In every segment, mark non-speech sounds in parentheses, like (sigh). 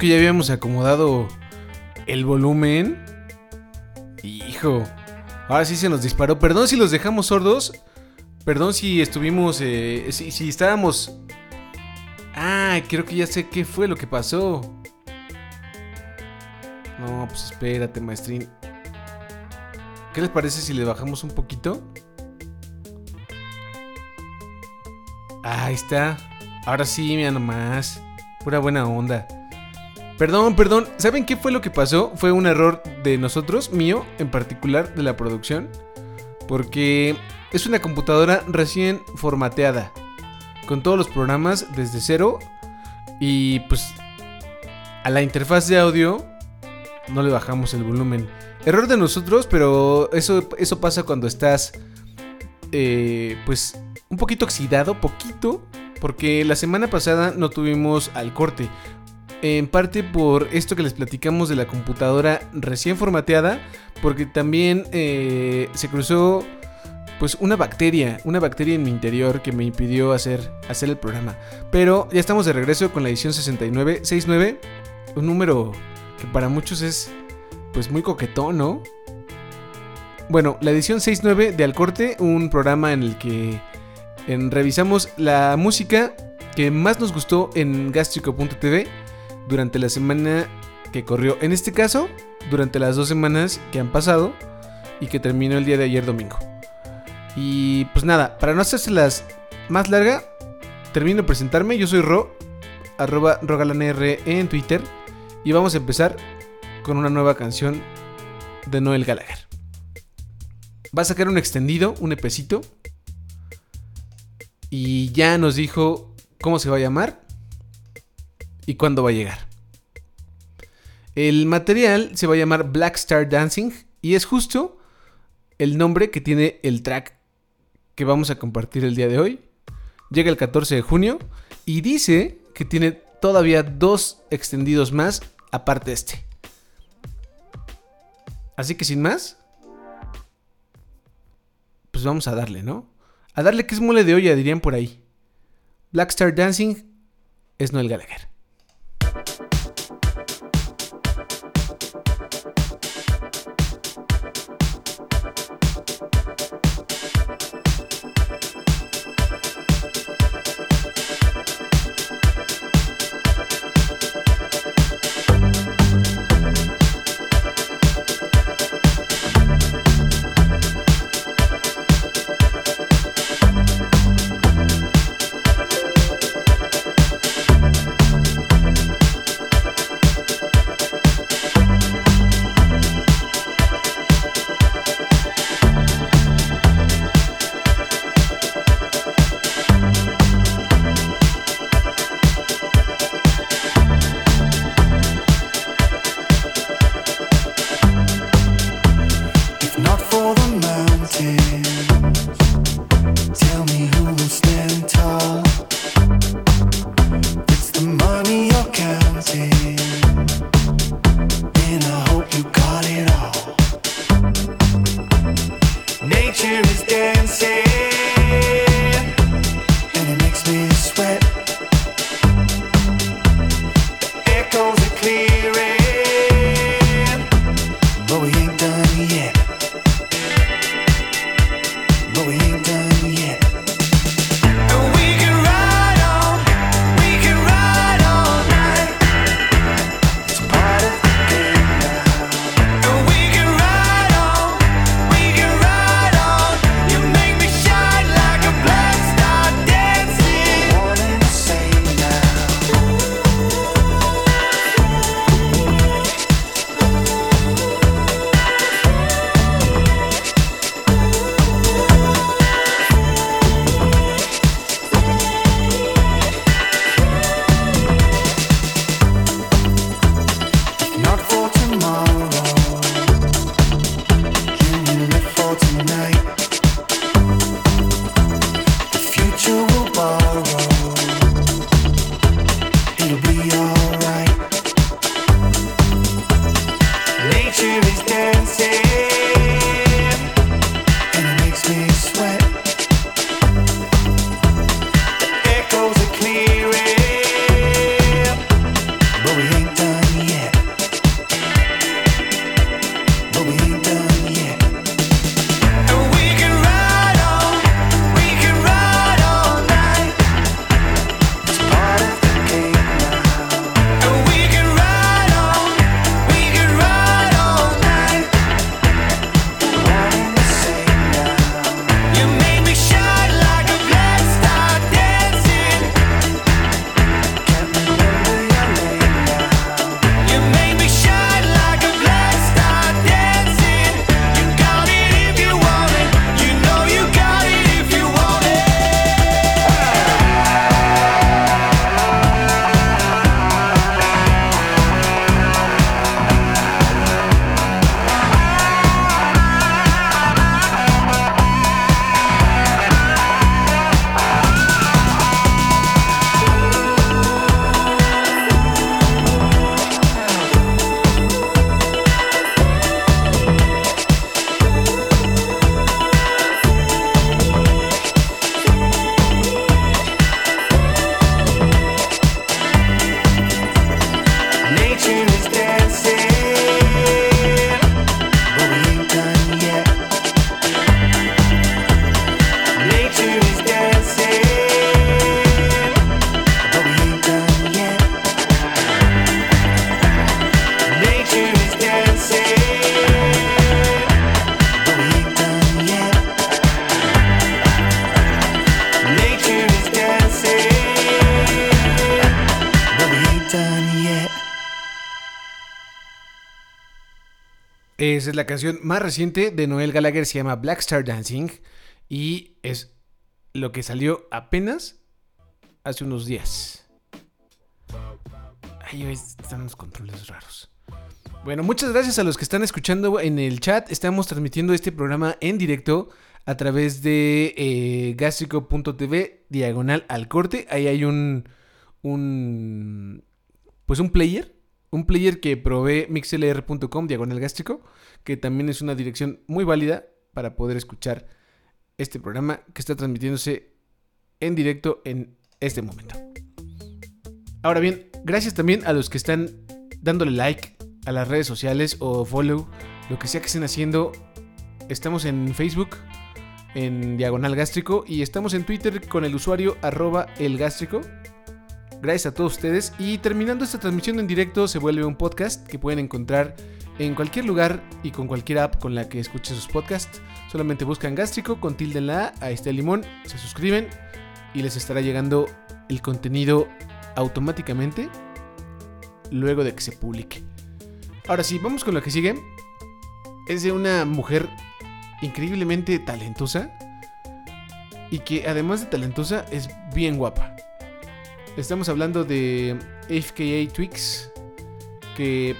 que ya habíamos acomodado el volumen. Hijo, ahora sí se nos disparó. Perdón si los dejamos sordos. Perdón si estuvimos, eh, si, si estábamos... Ah, creo que ya sé qué fue lo que pasó. No, pues espérate, maestrín. ¿Qué les parece si le bajamos un poquito? Ahí está. Ahora sí, mira nomás. Pura buena onda. Perdón, perdón. ¿Saben qué fue lo que pasó? Fue un error de nosotros, mío en particular, de la producción. Porque es una computadora recién formateada. Con todos los programas desde cero. Y pues a la interfaz de audio no le bajamos el volumen. Error de nosotros, pero eso, eso pasa cuando estás eh, pues un poquito oxidado, poquito. Porque la semana pasada no tuvimos al corte. En parte por esto que les platicamos de la computadora recién formateada. Porque también eh, se cruzó pues una bacteria, una bacteria en mi interior que me impidió hacer, hacer el programa. Pero ya estamos de regreso con la edición 69, 69, un número que para muchos es pues muy coquetón, ¿no? Bueno, la edición 69 de Al Corte, un programa en el que revisamos la música que más nos gustó en gastrico.tv durante la semana que corrió. En este caso, durante las dos semanas que han pasado y que terminó el día de ayer domingo. Y pues nada, para no las más larga, termino de presentarme. Yo soy Ro, arroba rogalanr en Twitter. Y vamos a empezar con una nueva canción de Noel Gallagher. Va a sacar un extendido, un epecito. Y ya nos dijo cómo se va a llamar y cuándo va a llegar. El material se va a llamar Black Star Dancing y es justo el nombre que tiene el track que vamos a compartir el día de hoy. Llega el 14 de junio y dice que tiene todavía dos extendidos más aparte de este. Así que sin más, pues vamos a darle, ¿no? A darle que es mole de olla, dirían por ahí. Black Star Dancing es Noel Gallagher. Es la canción más reciente de Noel Gallagher, se llama Black Star Dancing y es lo que salió apenas hace unos días. Ahí están los controles raros. Bueno, muchas gracias a los que están escuchando en el chat. Estamos transmitiendo este programa en directo a través de eh, gastrico.tv diagonal al corte. Ahí hay un, un, pues un player un player que provee mixlr.com diagonal gástrico, que también es una dirección muy válida para poder escuchar este programa que está transmitiéndose en directo en este momento. Ahora bien, gracias también a los que están dándole like a las redes sociales o follow, lo que sea que estén haciendo. Estamos en Facebook, en Diagonal Gástrico, y estamos en Twitter con el usuario arroba elgástrico. Gracias a todos ustedes. Y terminando esta transmisión en directo, se vuelve un podcast que pueden encontrar en cualquier lugar y con cualquier app con la que escuchen sus podcasts. Solamente buscan gástrico con tilde en la A, ahí está el limón, se suscriben y les estará llegando el contenido automáticamente luego de que se publique. Ahora sí, vamos con lo que sigue. Es de una mujer increíblemente talentosa y que además de talentosa es bien guapa. Estamos hablando de FKA Twix, que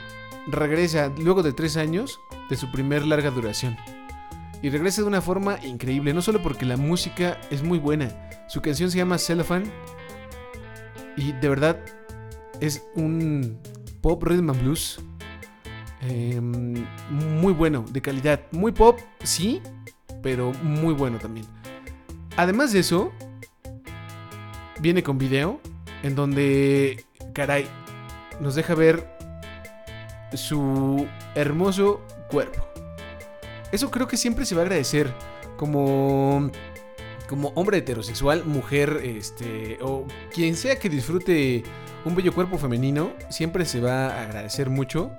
regresa luego de tres años de su primer larga duración. Y regresa de una forma increíble, no solo porque la música es muy buena, su canción se llama Cellophane y de verdad es un pop rhythm and blues em, muy bueno, de calidad. Muy pop, sí, pero muy bueno también. Además de eso, viene con video en donde, caray, nos deja ver su hermoso cuerpo. Eso creo que siempre se va a agradecer como como hombre heterosexual, mujer, este o quien sea que disfrute un bello cuerpo femenino, siempre se va a agradecer mucho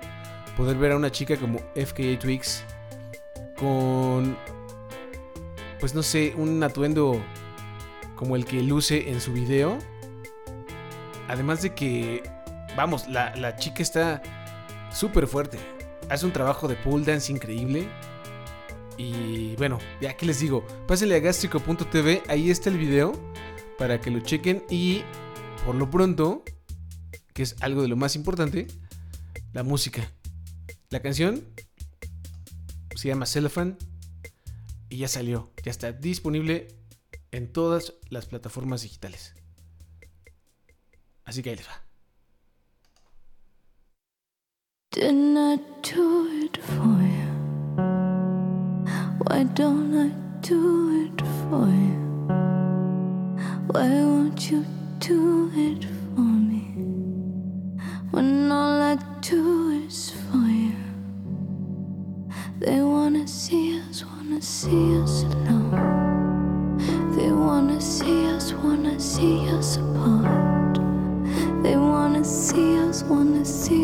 poder ver a una chica como FKA Twix con pues no sé, un atuendo como el que luce en su video Además de que, vamos, la, chica está súper fuerte. Hace un trabajo de pole dance increíble. Y bueno, ya que les digo, pásenle a gastrico.tv, ahí está el video para que lo chequen y por lo pronto, que es algo de lo más importante, la música. La canción se llama Cellophane y ya salió, ya está disponible en todas las plataformas digitales. Así que ahí les va. Didn't I do it for you? Why don't I do it for you? Why won't you do it for me? When all I do is for you. They wanna see us, wanna see us alone. They wanna see us, wanna see us apart. They wanna see us, wanna see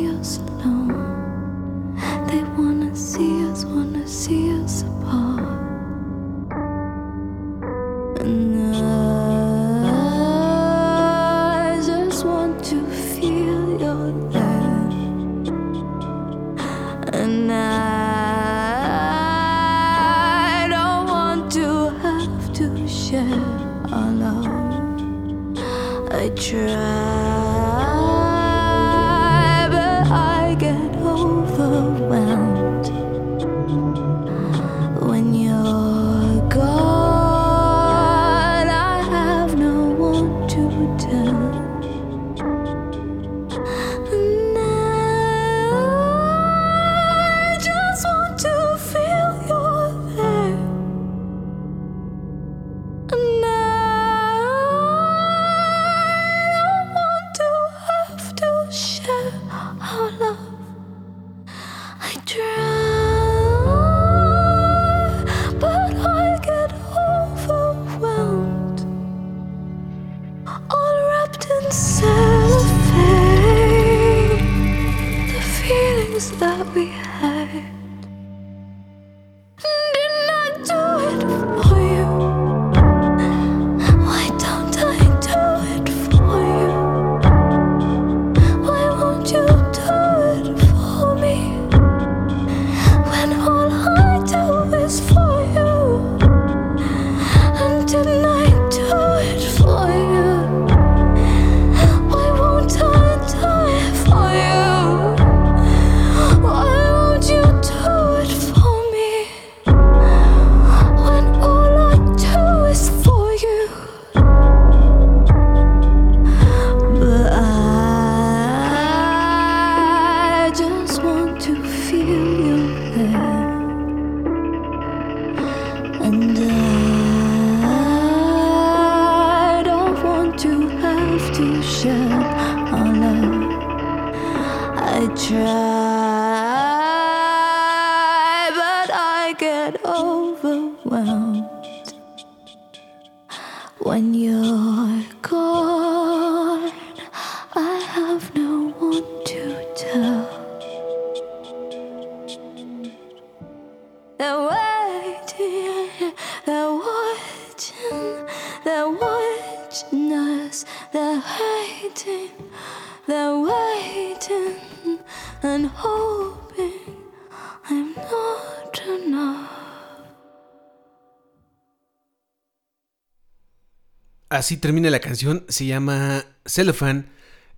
Así termina la canción, se llama Cellophane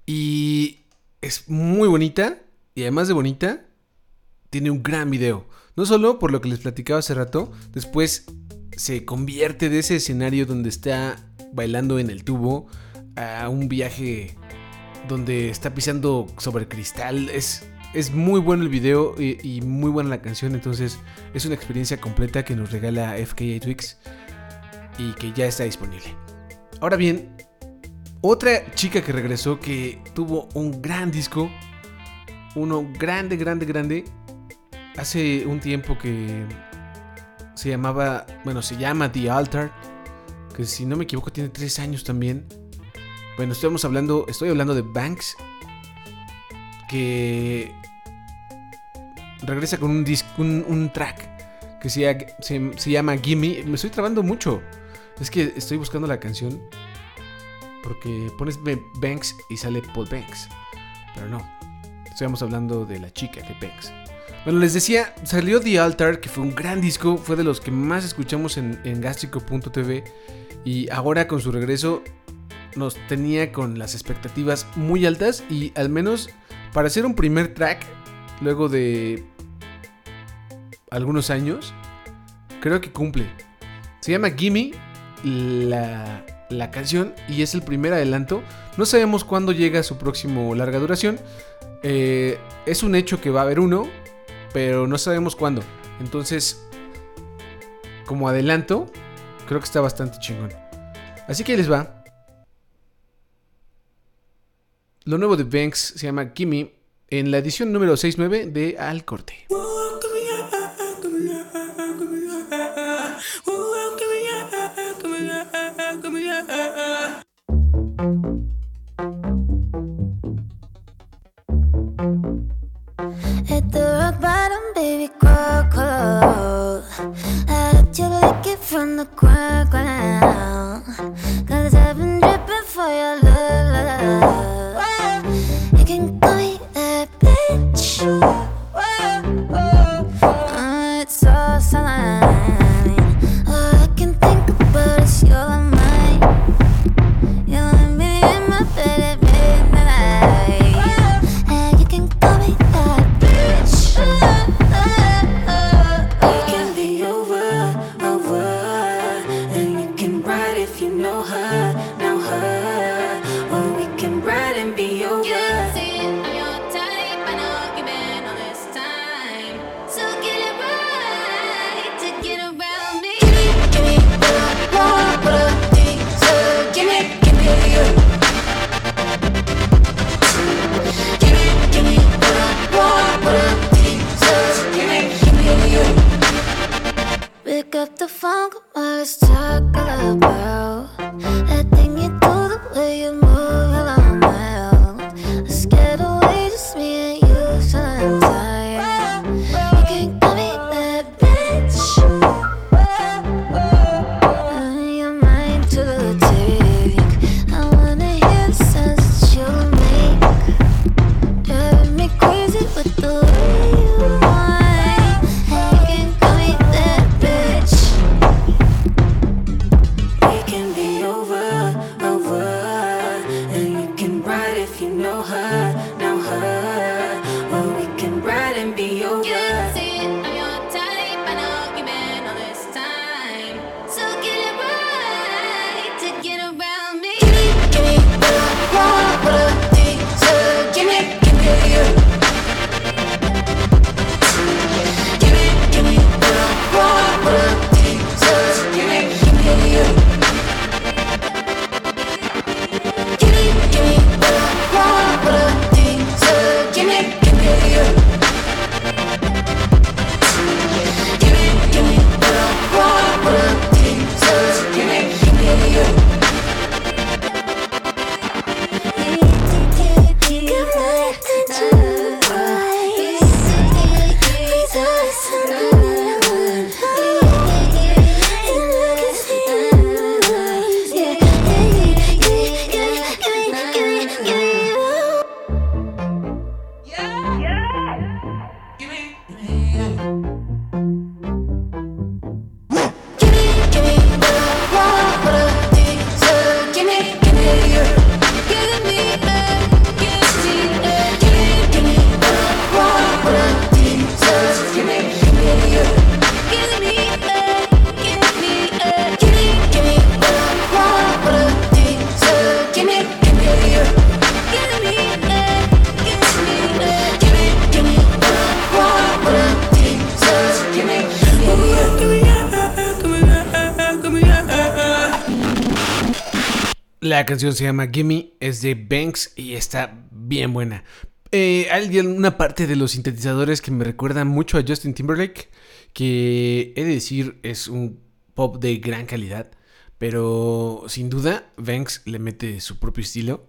y es muy bonita y además de bonita, tiene un gran video. No solo por lo que les platicaba hace rato, después se convierte de ese escenario donde está bailando en el tubo a un viaje donde está pisando sobre cristal. Es, es muy bueno el video y, y muy buena la canción, entonces es una experiencia completa que nos regala FKA Twix y que ya está disponible. Ahora bien, otra chica que regresó que tuvo un gran disco, uno grande, grande, grande, hace un tiempo que se llamaba, bueno, se llama The Altar, que si no me equivoco tiene tres años también. Bueno, estamos hablando, estoy hablando de Banks, que regresa con un, disc, un, un track que se, llama Gimme. Me estoy trabando mucho. Es que estoy buscando la canción porque pones Banks y sale Paul Banks. Pero no, estamos hablando de la chica de Banks. Bueno, les decía, salió The Altar, que fue un gran disco, fue de los que más escuchamos en, en. Y ahora con su regreso nos tenía con las expectativas muy altas. Y al menos para hacer un primer track, luego de algunos años, creo que cumple. Se llama Gimme, la, la canción, y es el primer adelanto. No sabemos cuándo llega su próximo larga duración. Eh, es un hecho que va a haber uno, pero no sabemos cuándo. Entonces, como adelanto, creo que está bastante chingón. Así que ahí les va. Lo nuevo de Banks se llama Gimme en la edición número 69 de Al Corte. At the rock bottom, baby, crawl, crawl. I let you lick it from the ground, ground. Cause I've been dripping for your love. Canción se llama Gimme, es de Banks y está bien buena. Eh, hay una parte de los sintetizadores que me recuerda mucho a Justin Timberlake, que he de decir es un pop de gran calidad, pero sin duda Banks le mete su propio estilo.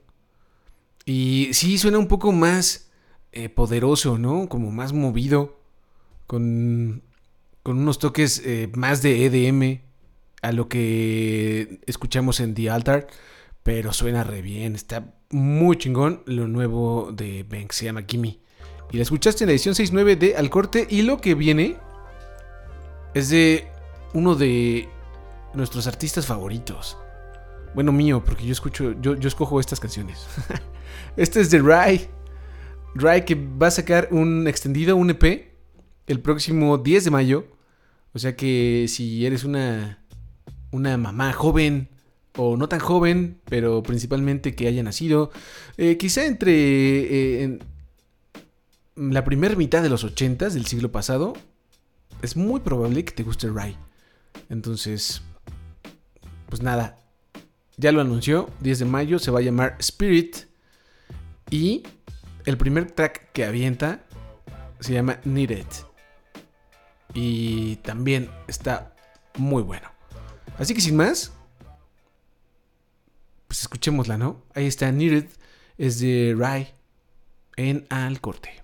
Y sí, suena un poco más eh, poderoso, ¿no? Como más movido, con, con unos toques eh, más de EDM a lo que escuchamos en The Altar, pero suena re bien, está muy chingón lo nuevo de Banks, se llama Gimme. Y la escuchaste en la edición 6.9 de Al Corte y lo que viene es de uno de nuestros artistas favoritos. Bueno, mío, porque yo escucho, yo, yo escojo estas canciones. (laughs) este es de Rai. Rai que va a sacar un extendido, un EP, el próximo 10 de mayo. O sea que si eres una, una mamá joven o no tan joven, pero principalmente que haya nacido, eh, quizá entre eh, la primera mitad de los 80 del siglo pasado, es muy probable que te guste Rai. Entonces, pues nada, ya lo anunció, 10 de mayo se va a llamar Spirit y el primer track que avienta se llama Needed. Y también está muy bueno. Así que sin más, pues escuchémosla, ¿no? Ahí está Needed, es de Rai en Al Corte.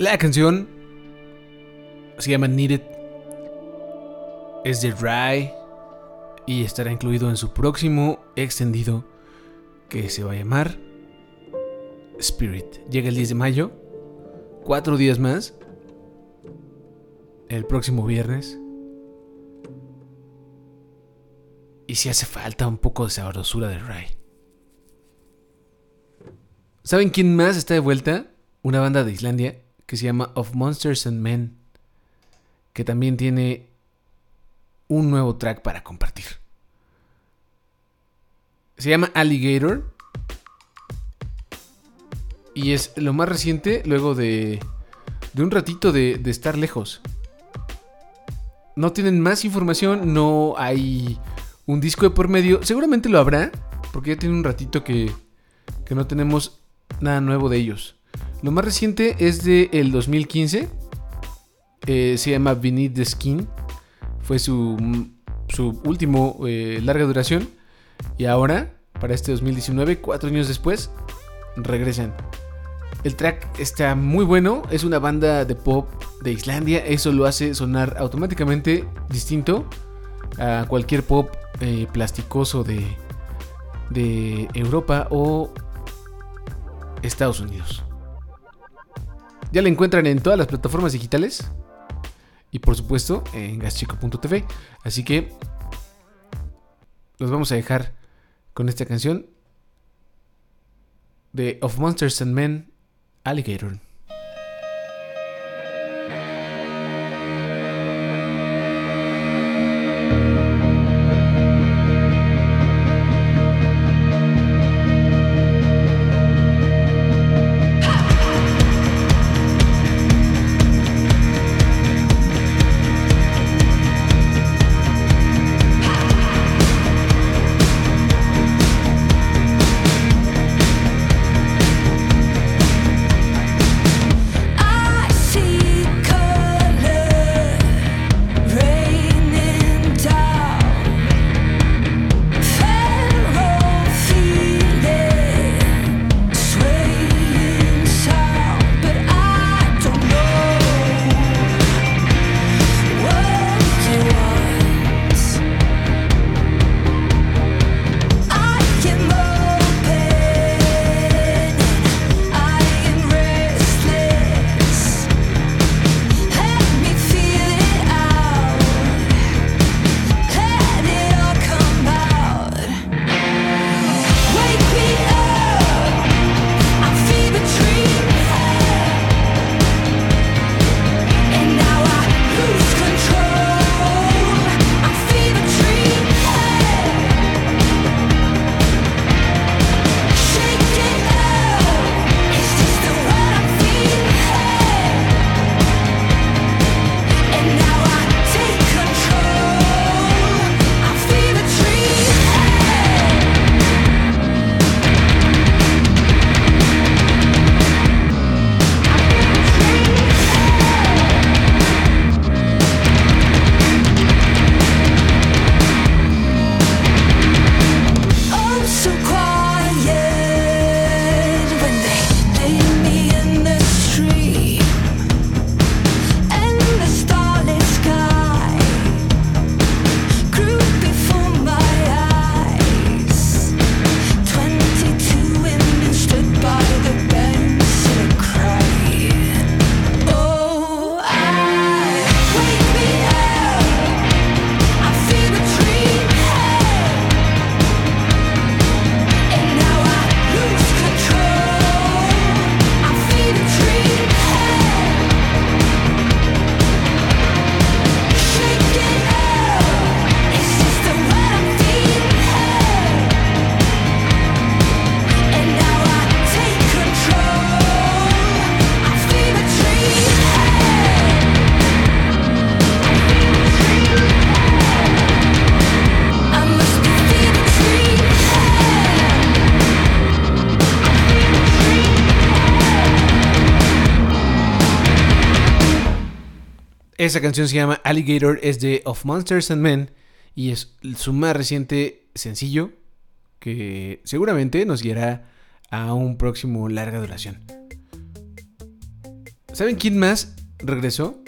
La canción se llama Needed. Es de Rye y estará incluido en su próximo extendido que se va a llamar Spirit. Llega el 10 de mayo, cuatro días más, el próximo viernes. Y si hace falta un poco de sabrosura de Rye. ¿Saben quién más está de vuelta? Una banda de Islandia que se llama Of Monsters and Men, que también tiene un nuevo track para compartir. Se llama Alligator y es lo más reciente luego de, de un ratito de, de estar lejos. No tienen más información, no hay un disco de por medio. Seguramente lo habrá, porque ya tiene un ratito que, que no tenemos nada nuevo de ellos. Lo más reciente es de el 2015. eh, se llama Beneath the Skin. Fue su, su último eh, larga duración. Y ahora, para este 2019, cuatro años después, regresan. El track está muy bueno. Es una banda de pop de Islandia. Eso lo hace sonar automáticamente distinto a cualquier pop eh, plasticoso de, de Europa o Estados Unidos. Ya la encuentran en todas las plataformas digitales y por supuesto en gaschico.tv. Así que los vamos a dejar con esta canción de Of Monsters and Men Alligator. Esa canción se llama Alligator, es de Of Monsters and Men y es su más reciente sencillo que seguramente nos guiará a un próximo larga duración. ¿Saben quién más regresó?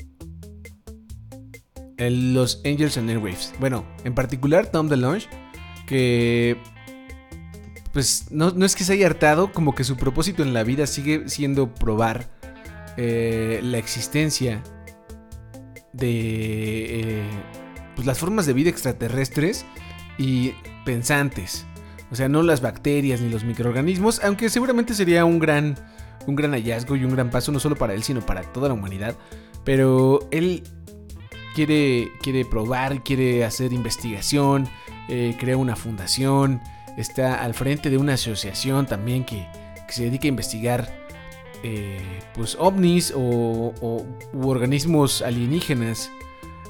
Los Angels and Airwaves. Bueno, en particular Tom DeLonge, que pues no, no es que se haya hartado, como que su propósito en la vida sigue siendo probar eh, la existencia de eh, pues, las formas de vida extraterrestres y pensantes. O sea, no las bacterias ni los microorganismos, aunque seguramente sería un gran, un gran hallazgo y un gran paso, no solo para él, sino para toda la humanidad. Pero él quiere, quiere probar, quiere hacer investigación, eh, crea una fundación, está al frente de una asociación también que, que se dedica a investigar eh, pues ovnis o, organismos alienígenas.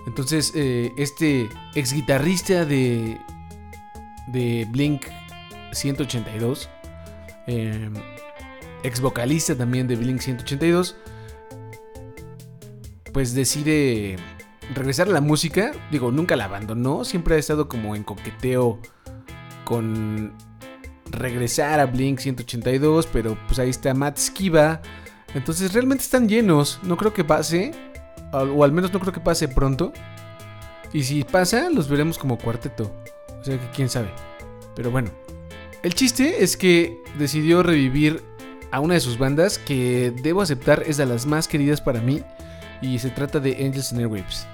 Entonces, eh, este ex guitarrista de, de Blink 182, eh, ex vocalista también de Blink 182, pues decide regresar a la música. Digo, nunca la abandonó, siempre ha estado como en coqueteo con regresar a Blink 182, pero pues ahí está Matt Skiba. Entonces realmente están llenos, no creo que pase, o al menos no creo que pase pronto. Y si pasa, los veremos como cuarteto. O sea que quién sabe. Pero bueno, el chiste es que decidió revivir a una de sus bandas que debo aceptar es de las más queridas para mí. Y se trata de Angels and Airwaves.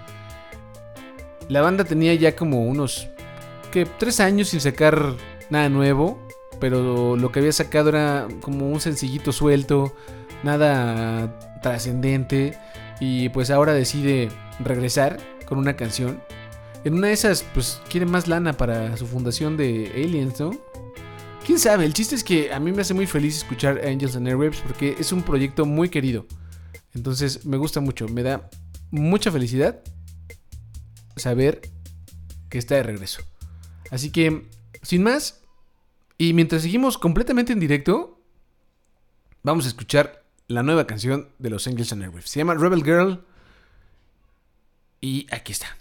La banda tenía ya como unos que tres años sin sacar nada nuevo, pero lo que había sacado era como un sencillito suelto, nada trascendente, y pues ahora decide regresar con una canción. En una de esas, pues quiere más lana para su fundación de Aliens, ¿no? Quién sabe, el chiste es que a mí me hace muy feliz escuchar Angels and Airwaves porque es un proyecto muy querido. Entonces me gusta mucho, me da mucha felicidad saber que está de regreso. Así que, sin más, y mientras seguimos completamente en directo, vamos a escuchar la nueva canción de los Angels and Airwaves. Se llama Rebel Girl. Y aquí está.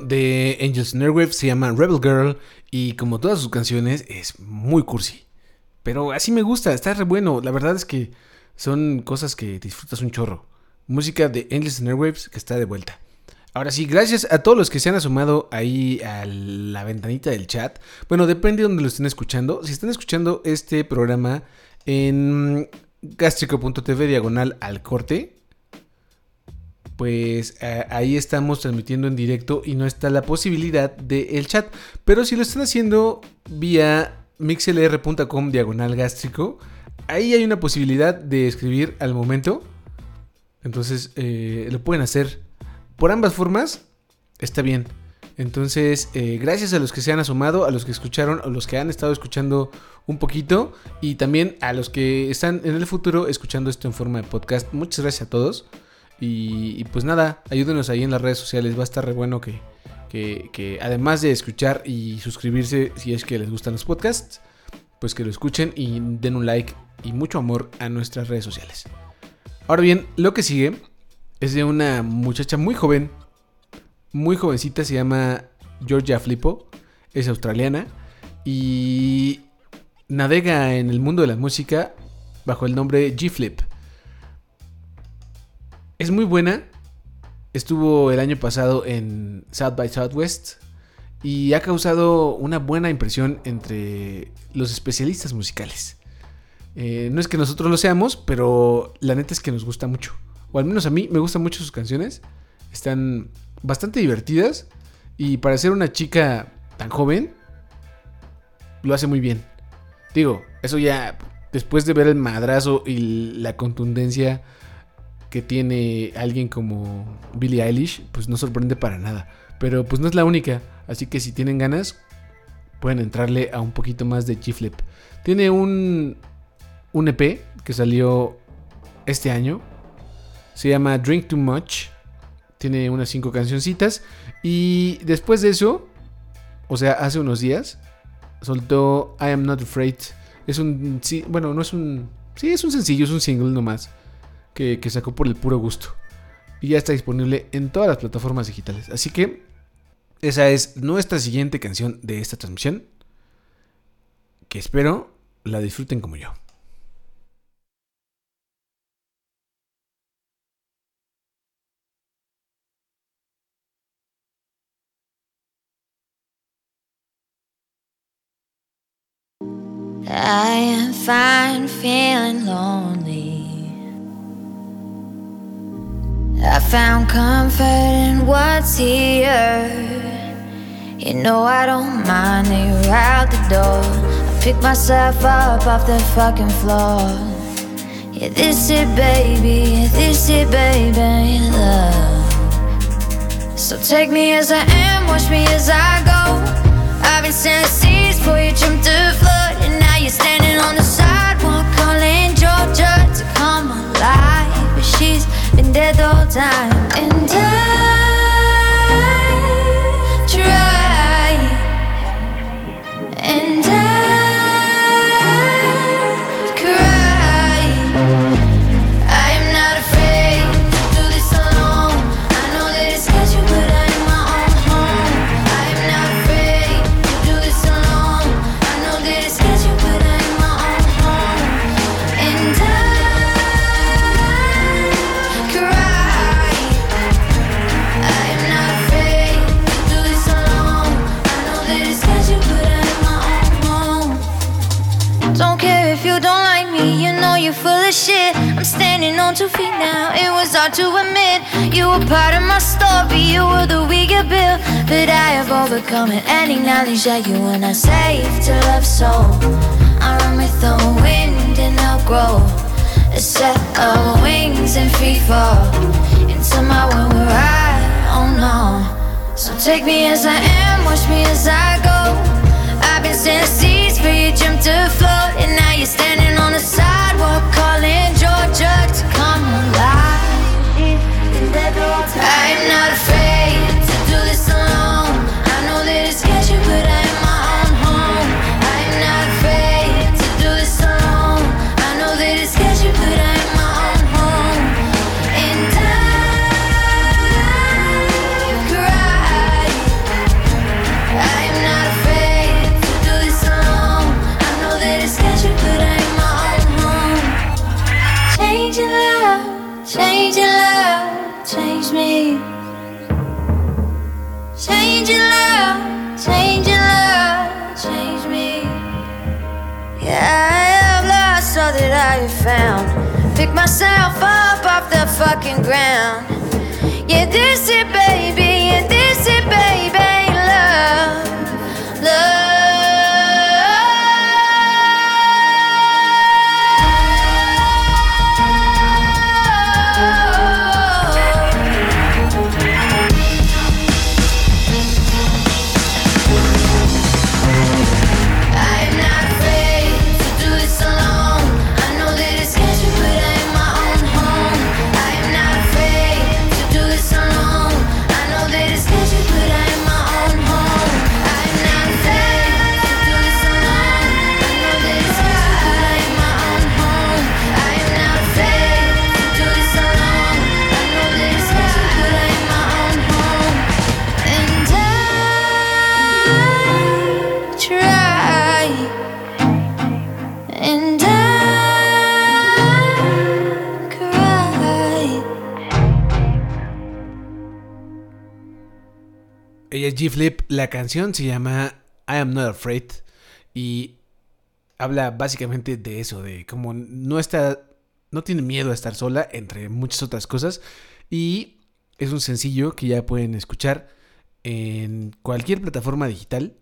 De Angels Nerwave, se llama Rebel Girl y como todas sus canciones es muy cursi. Pero así me gusta, está re bueno. La verdad es que son cosas que disfrutas un chorro. Música de Endless Nerwaves que está de vuelta. Ahora sí, gracias a todos los que se han asomado ahí a la ventanita del chat. Bueno, depende de donde lo estén escuchando. Si están escuchando este programa en gastrico.tv diagonal al corte, pues ahí estamos transmitiendo en directo y no está la posibilidad del chat. Pero si lo están haciendo vía mixlr.com diagonal gástrico, ahí hay una posibilidad de escribir al momento. Entonces eh, lo pueden hacer por ambas formas. Está bien. Entonces, eh, gracias a los que se han asomado, a los que escucharon, a los que han estado escuchando un poquito y también a los que están en el futuro escuchando esto en forma de podcast. Muchas gracias a todos. Y, pues nada, ayúdenos ahí en las redes sociales. Va a estar re bueno que, que, además de escuchar y suscribirse si es que les gustan los podcasts, pues que lo escuchen y den un like y mucho amor a nuestras redes sociales. Ahora bien, lo que sigue es de una muchacha muy joven, muy jovencita, se llama Georgia Flippo, es australiana y navega en el mundo de la música bajo el nombre G-Flip. Es muy buena. Estuvo el año pasado en South by Southwest y ha causado una buena impresión entre los especialistas musicales. Eh, no es que nosotros lo seamos, pero la neta es que nos gusta mucho. O al menos a mí me gustan mucho sus canciones. Están bastante divertidas. Y para ser una chica tan joven, lo hace muy bien. Digo, eso ya después de ver el madrazo y la contundencia que tiene alguien como Billie Eilish, pues no sorprende para nada. Pero pues no es la única, así que si tienen ganas, pueden entrarle a un poquito más de G-Flip. Tiene un, un EP que salió este año, se llama Drink Too Much, tiene unas cinco cancioncitas y después de eso, o sea, hace unos días, soltó I Am Not Afraid. Es un, sí, bueno, no es un, sí, es un sencillo, es un single nomás que, sacó por el puro gusto. Y ya está disponible en todas las plataformas digitales. Así que esa es nuestra siguiente canción de esta transmisión. Que espero la disfruten como yo. I found comfort in what's here. You know I don't mind that you're out the door. I pick myself up off the fucking floor. Yeah, this it, baby. This it, baby. Love. So take me as I am, watch me as I go. I've been sending seas before you jumped the flood, and now you're standing time, hard to admit. You were part of my story, you were the weaker bill. But I have overcome it and acknowledge that you were not safe to love so. I run with the wind and I'll grow a set of wings and free fall into my world where I don't know. So take me as I am, watch me as I go. I've been standing seas for you jump to float, and now you're standing on the sidewalk calling Georgia. I am not afraid to do this alone. Found. Pick myself up off the fucking ground. Yeah, G-Flip. La canción se llama I Am Not Afraid. Y habla básicamente de eso, de cómo no está. No tiene miedo a estar sola, entre muchas otras cosas. Y es un sencillo que ya pueden escuchar en cualquier plataforma digital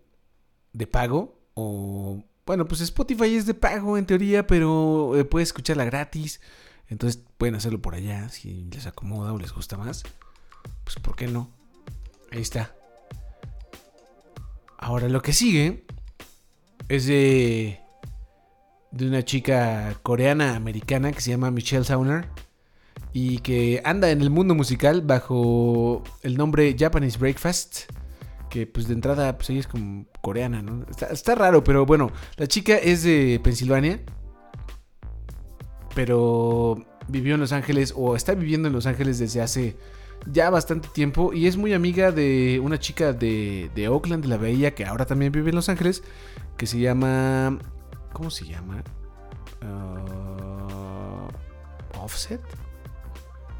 de pago. O. Bueno, pues Spotify es de pago en teoría, pero eh, puedes escucharla gratis. Entonces pueden hacerlo por allá si les acomoda o les gusta más. Pues, ¿por qué no? Ahí está. Ahora lo que sigue es de, de una chica coreana americana que se llama Michelle Sauner y que anda en el mundo musical bajo el nombre Japanese Breakfast. Que pues de entrada pues ella es como coreana, ¿no? Está, está raro, pero bueno, la chica es de Pensilvania. Pero vivió en Los Ángeles o está viviendo en Los Ángeles desde hace ya bastante tiempo y es muy amiga de una chica de, de Oakland, de la Bahía, que ahora también vive en Los Ángeles, que se llama... ¿Cómo se llama? Ah, ¿Offset?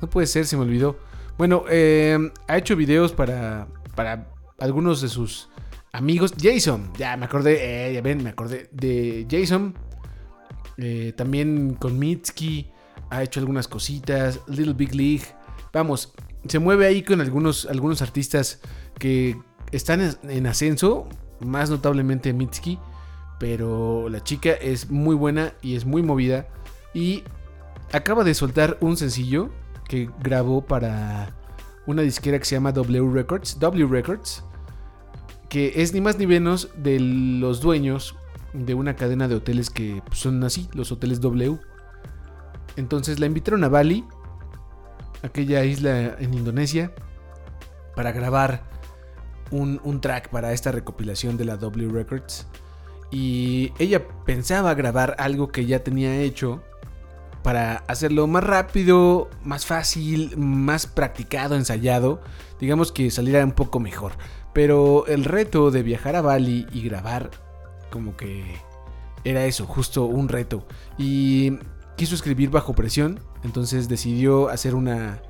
No puede ser, se me olvidó. Bueno, eh, ha hecho videos para, para algunos de sus amigos. Jason, ya me acordé, eh, ya ven, me acordé de Jason. Eh, también con Mitski ha hecho algunas cositas. Little Big League. Vamos, se mueve ahí con algunos, algunos artistas que están en, en ascenso. Más notablemente Mitski. Pero la chica es muy buena y es muy movida. Y acaba de soltar un sencillo que grabó para una disquera que se llama W Records. W Records. Que es ni más ni menos de los dueños de una cadena de hoteles que pues, son así, los hoteles W. Entonces la invitaron a Bali, aquella isla en Indonesia, para grabar un, un track para esta recopilación de la W Records. Y ella pensaba grabar algo que ya tenía hecho para hacerlo más rápido, más fácil, más practicado, ensayado, digamos que saliera un poco mejor. Pero el reto de viajar a Bali y grabar como que era eso, justo un reto. Y quiso escribir bajo presión, entonces decidió hacer una,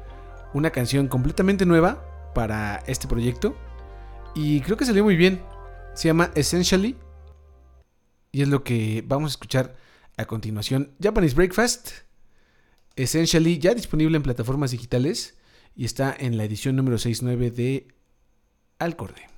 una canción completamente nueva para este proyecto. Y creo que salió muy bien. Se llama Essentially. Y es lo que vamos a escuchar a continuación. Japanese Breakfast. Essentially ya disponible en plataformas digitales. Y está en la edición número 69 de Alcorde.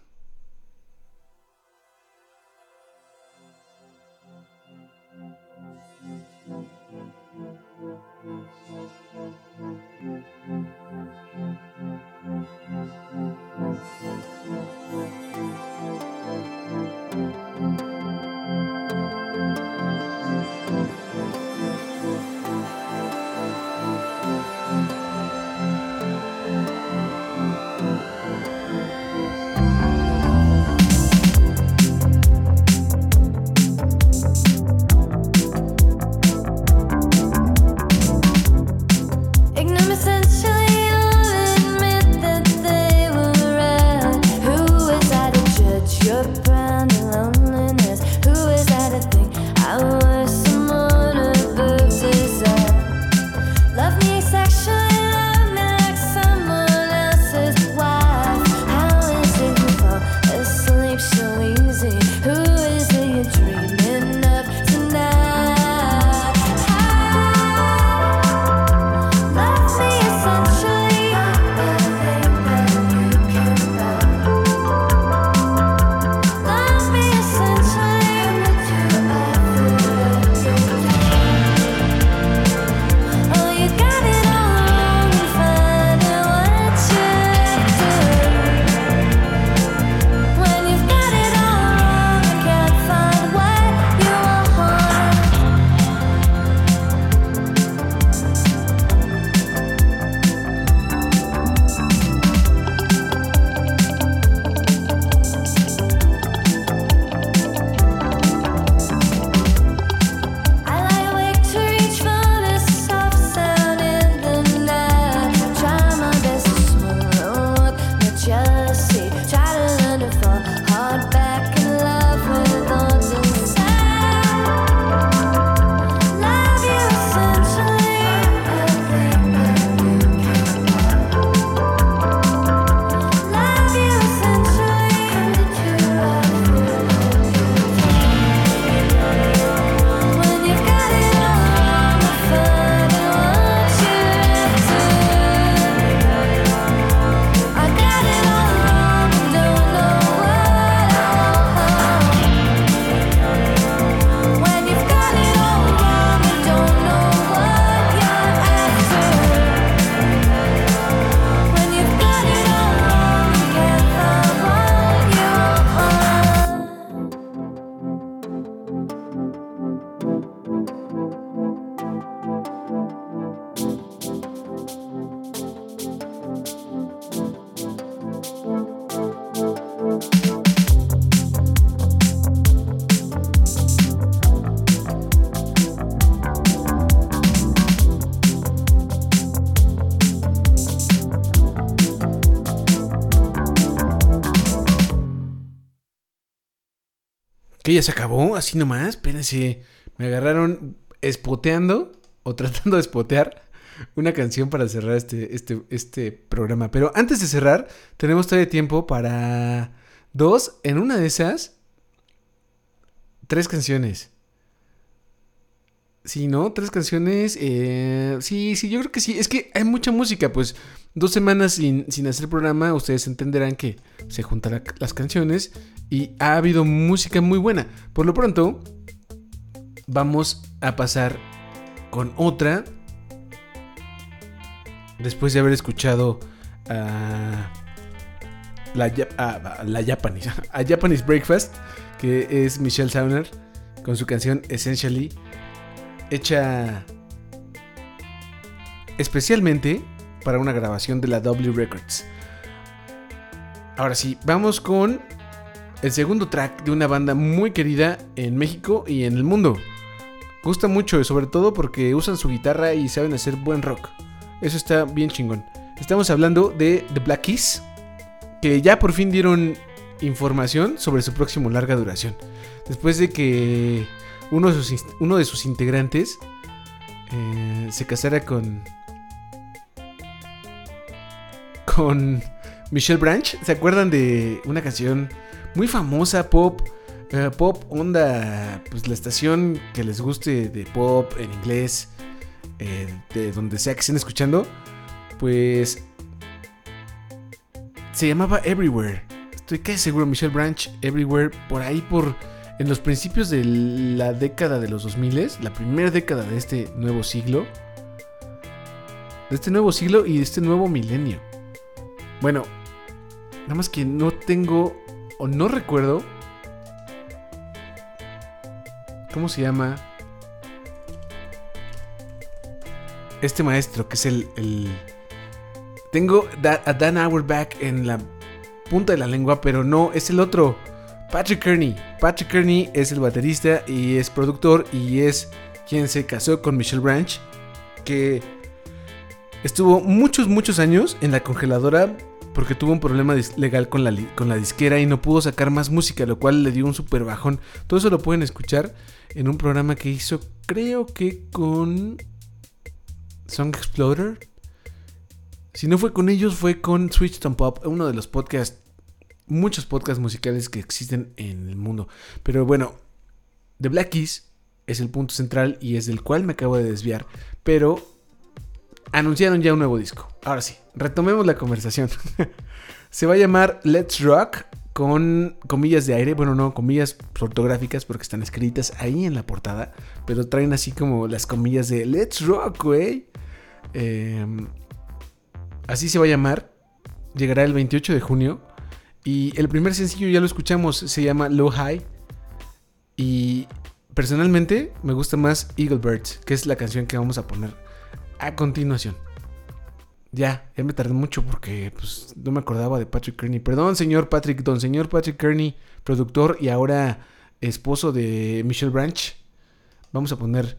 Ya se acabó? Así nomás, espérense. Me agarraron espoteando o (laughs) tratando de espotear una canción para cerrar este, este, este programa. Pero antes de cerrar, tenemos todavía tiempo para dos, en una de esas, tres canciones. Sí, ¿no? Tres canciones. eh, sí, sí, yo creo que sí. Es que hay mucha música, pues dos semanas sin, sin hacer programa, ustedes entenderán que se juntan la- las canciones y ha habido música muy buena. Por lo pronto, vamos a pasar con otra. Después de haber escuchado a la, la Japanese, a Japanese Breakfast, que es Michelle Sauner, con su canción Essentially, hecha especialmente para una grabación de la W Records. Ahora sí, vamos con el segundo track de una banda muy querida en México y en el mundo. Gusta mucho, sobre todo porque usan su guitarra y saben hacer buen rock. Eso está bien chingón. Estamos hablando de The Black Keys, que ya por fin dieron información sobre su próximo larga duración. Después de que uno de sus, integrantes eh, se casara con. con Michelle Branch. ¿Se acuerdan de una canción muy famosa, pop? eh, pop, onda, pues la estación que les guste de pop en inglés, eh, de donde sea que estén escuchando, pues se llamaba Everywhere. Estoy casi seguro, Michelle Branch, Everywhere, por ahí, por en los principios de la década de los 2000, la primera década de este nuevo siglo, de este nuevo siglo y de este nuevo milenio. Bueno, nada más que no tengo o no recuerdo cómo se llama este maestro que es el, el- tengo a Dan Auerbach en la punta de la lengua, pero no es el otro. Patrick Kearney. Patrick Kearney es el baterista y es productor y es quien se casó con Michelle Branch, que estuvo muchos, muchos años en la congeladora porque tuvo un problema legal con la, con la disquera y no pudo sacar más música, lo cual le dio un super bajón. Todo eso lo pueden escuchar en un programa que hizo, creo que con Song Explorer. Si no fue con ellos, fue con Switch Tom Pop, uno de los podcasts, muchos podcasts musicales que existen en el mundo. Pero bueno, The Black Keys es el punto central y es del cual me acabo de desviar. Pero anunciaron ya un nuevo disco. Ahora sí, retomemos la conversación. (laughs) Se va a llamar Let's Rock con comillas de aire. Bueno, no, comillas ortográficas porque están escritas ahí en la portada. Pero traen así como las comillas de Let's Rock, güey. Em, así se va a llamar. Llegará el 28 de junio. Y el primer sencillo ya lo escuchamos. Se llama Low High. Y personalmente me gusta más Eagle Birds, que es la canción que vamos a poner a continuación. Ya, ya me tardé mucho porque pues, no me acordaba de Patrick Kearney. Perdón, señor Patrick, don señor Patrick Kearney, productor y ahora esposo de Michelle Branch. Vamos a poner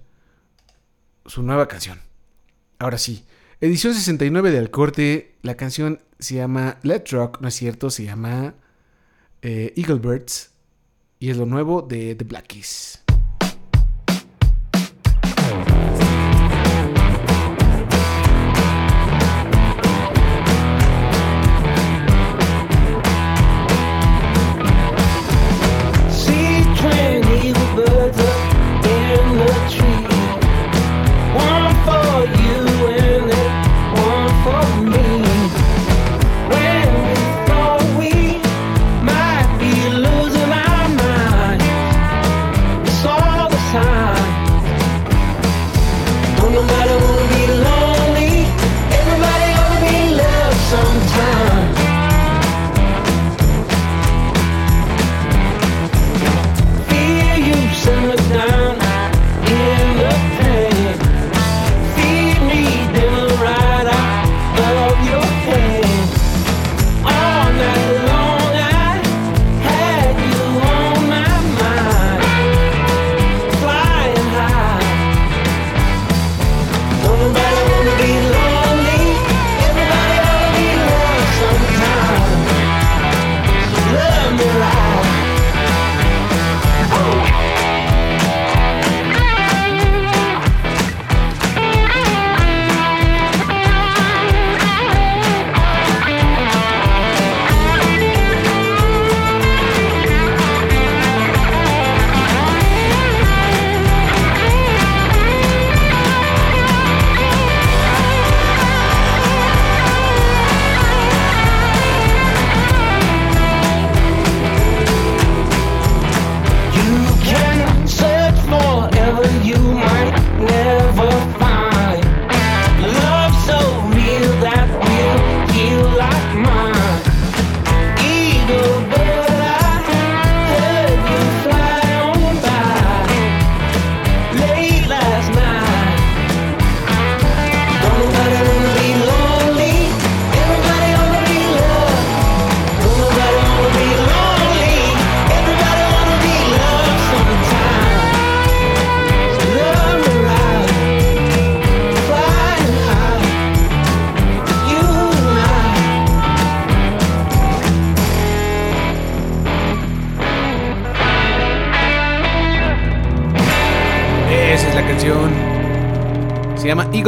su nueva canción. Ahora sí, edición 69 de Al Corte. La canción se llama Let's Rock, no es cierto, se llama eh, Eagle Birds. Y es lo nuevo de The Black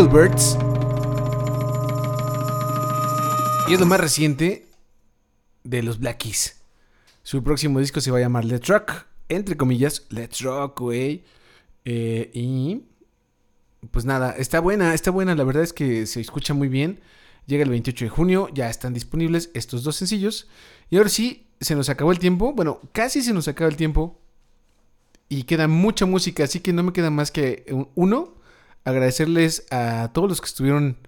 Birds. Y es lo más reciente de los Black Keys. Su próximo disco se va a llamar Let's Rock. Entre comillas, Let's Rock, güey. Eh, y pues nada, está buena, está buena. La verdad es que se escucha muy bien. Llega el 28 de junio, ya están disponibles estos dos sencillos. Y ahora sí, se nos acabó el tiempo. Bueno, casi se nos acaba el tiempo. Y queda mucha música, así que no me queda más que un- uno, agradecerles a todos los que estuvieron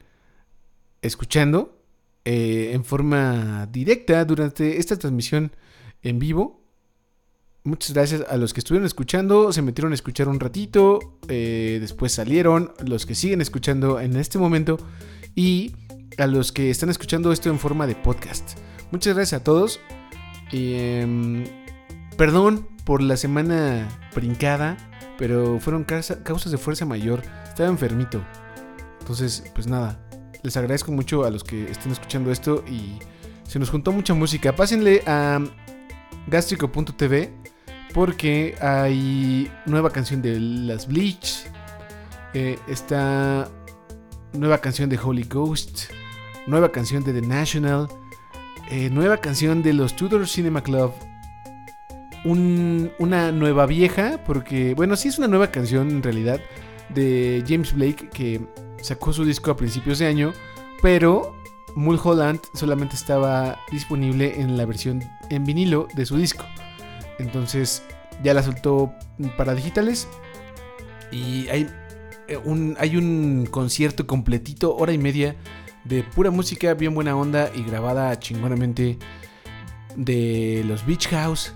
escuchando eh, en forma directa durante esta transmisión en vivo. Muchas gracias a los que estuvieron escuchando, se metieron a escuchar un ratito, eh, después salieron, los que siguen escuchando en este momento y a los que están escuchando esto en forma de podcast. Muchas gracias a todos. Em, perdón por la semana brincada, pero fueron causa- causas de fuerza mayor. Estaba enfermito. Entonces, pues nada, les agradezco mucho a los que estén escuchando esto y se nos juntó mucha música. Pásenle a gastrico.tv porque hay nueva canción de las Bleach. eh, está nueva canción de Holy Ghost. Nueva canción de The National. eh, nueva canción de los Tudor Cinema Club. Un- una nueva vieja, porque, bueno, sí es una nueva canción en realidad, de James Blake, que sacó su disco a principios de año, pero Mulholland solamente estaba disponible en la versión en vinilo de su disco. Entonces ya la soltó para digitales y hay eh, un, hay un concierto completito, hora y media, de pura música, bien buena onda y grabada chingonamente de los Beach House.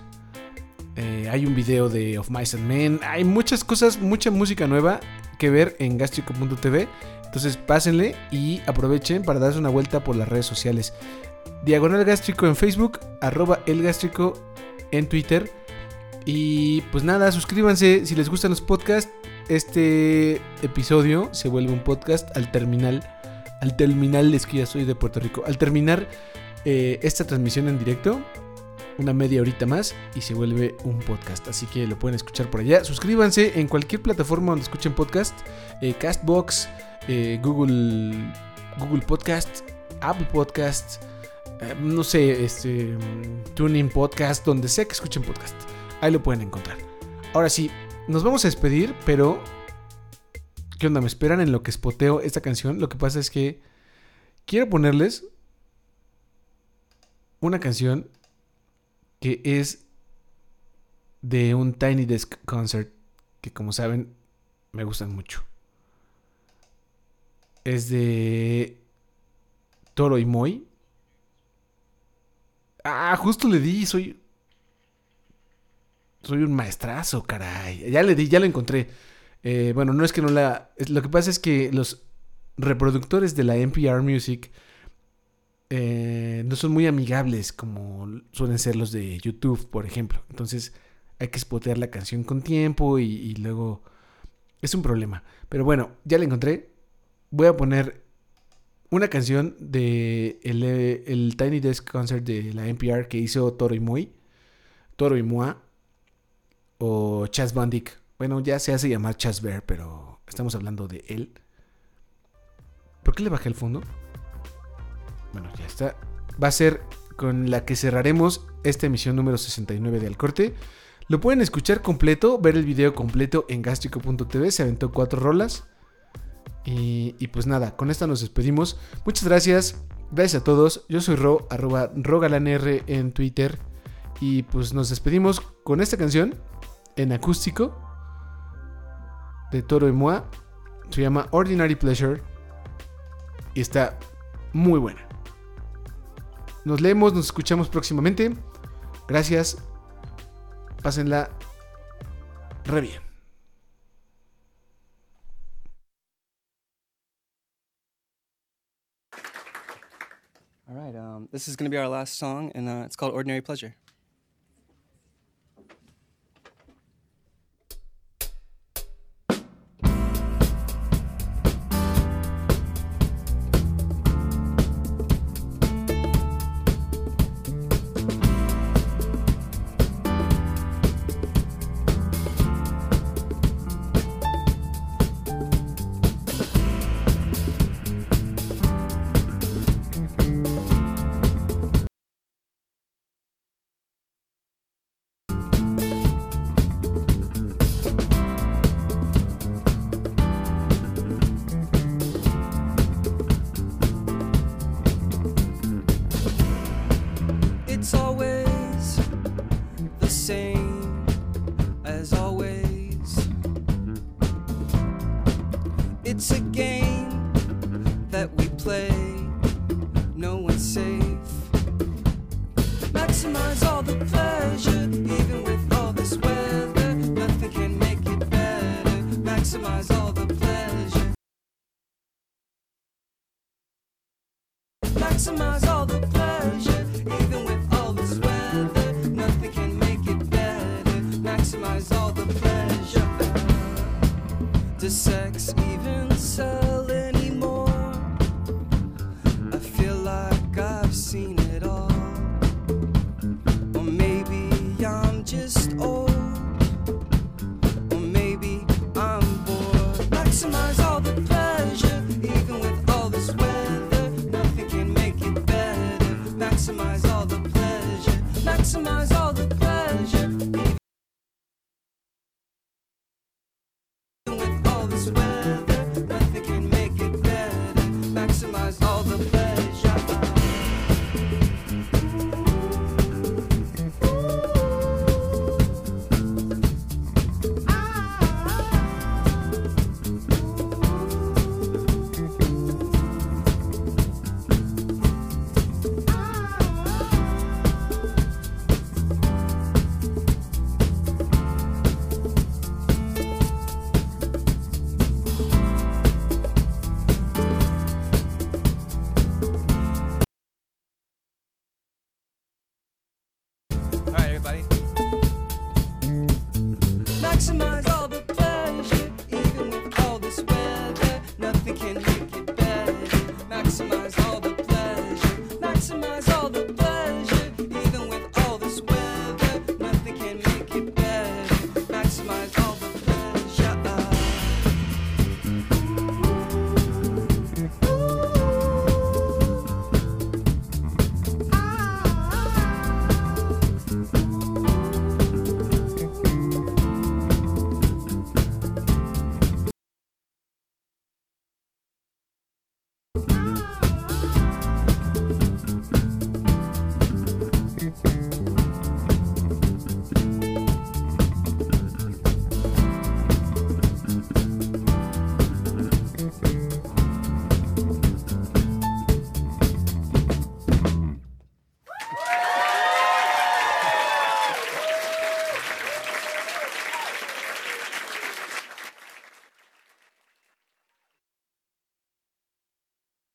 Eh, hay un video de Of Mice and Men. Hay muchas cosas, mucha música nueva que ver en gastrico.tv. Entonces pásenle y aprovechen para darse una vuelta por las redes sociales. Diagonal Gástrico en Facebook, arroba el gástrico en Twitter. Y pues nada, suscríbanse si les gustan los podcasts. Este episodio se vuelve un podcast al terminal. Al terminal, es que soy de Puerto Rico. Al terminar eh, esta transmisión en directo, una media horita más y se vuelve un podcast. Así que lo pueden escuchar por allá. Suscríbanse en cualquier plataforma donde escuchen podcast. eh, Castbox, eh, Google, Google Podcast, Apple Podcast, eh, no sé, este, TuneIn Podcast, donde sea que escuchen podcast. Ahí lo pueden encontrar. Ahora sí, nos vamos a despedir, pero... ¿Qué onda? ¿Me esperan en lo que spoteo esta canción? Lo que pasa es que quiero ponerles una canción que es de un Tiny Desk Concert que como saben me gustan mucho. Es de Toro y Moy. Ah, justo le di, soy soy un maestrazo, caray. Ya le di, ya lo encontré. Eh, bueno, no es que no la lo que pasa es que los reproductores de la NPR Music eh, no son muy amigables como suelen ser los de YouTube, por ejemplo. Entonces hay que spotear la canción con tiempo y, luego es un problema. Pero bueno, ya la encontré. Voy a poner una canción de el, el Tiny Desk Concert de la NPR que hizo Toro y Moi. Toro y Moi. O Chas Bandic. Bueno, ya se hace llamar Chas Bear, pero estamos hablando de él. ¿Por qué le bajé el fondo? Bueno, ya está. Va a ser con la que cerraremos esta emisión número 69 de Al Corte. Lo pueden escuchar completo, ver el video completo en gastrico.tv. Se aventó cuatro rolas. Y, pues nada, con esta nos despedimos. Muchas gracias. Gracias a todos. Yo soy Ro, arroba rogalanr en Twitter. Y pues nos despedimos con esta canción en acústico de Toro y Moi. Se llama Ordinary Pleasure. Y está muy buena. Nos leemos, nos escuchamos próximamente. Gracias. Pásenla re bien. All right, um, this is going to be our last song, and uh, it's called Ordinary Pleasure. maximize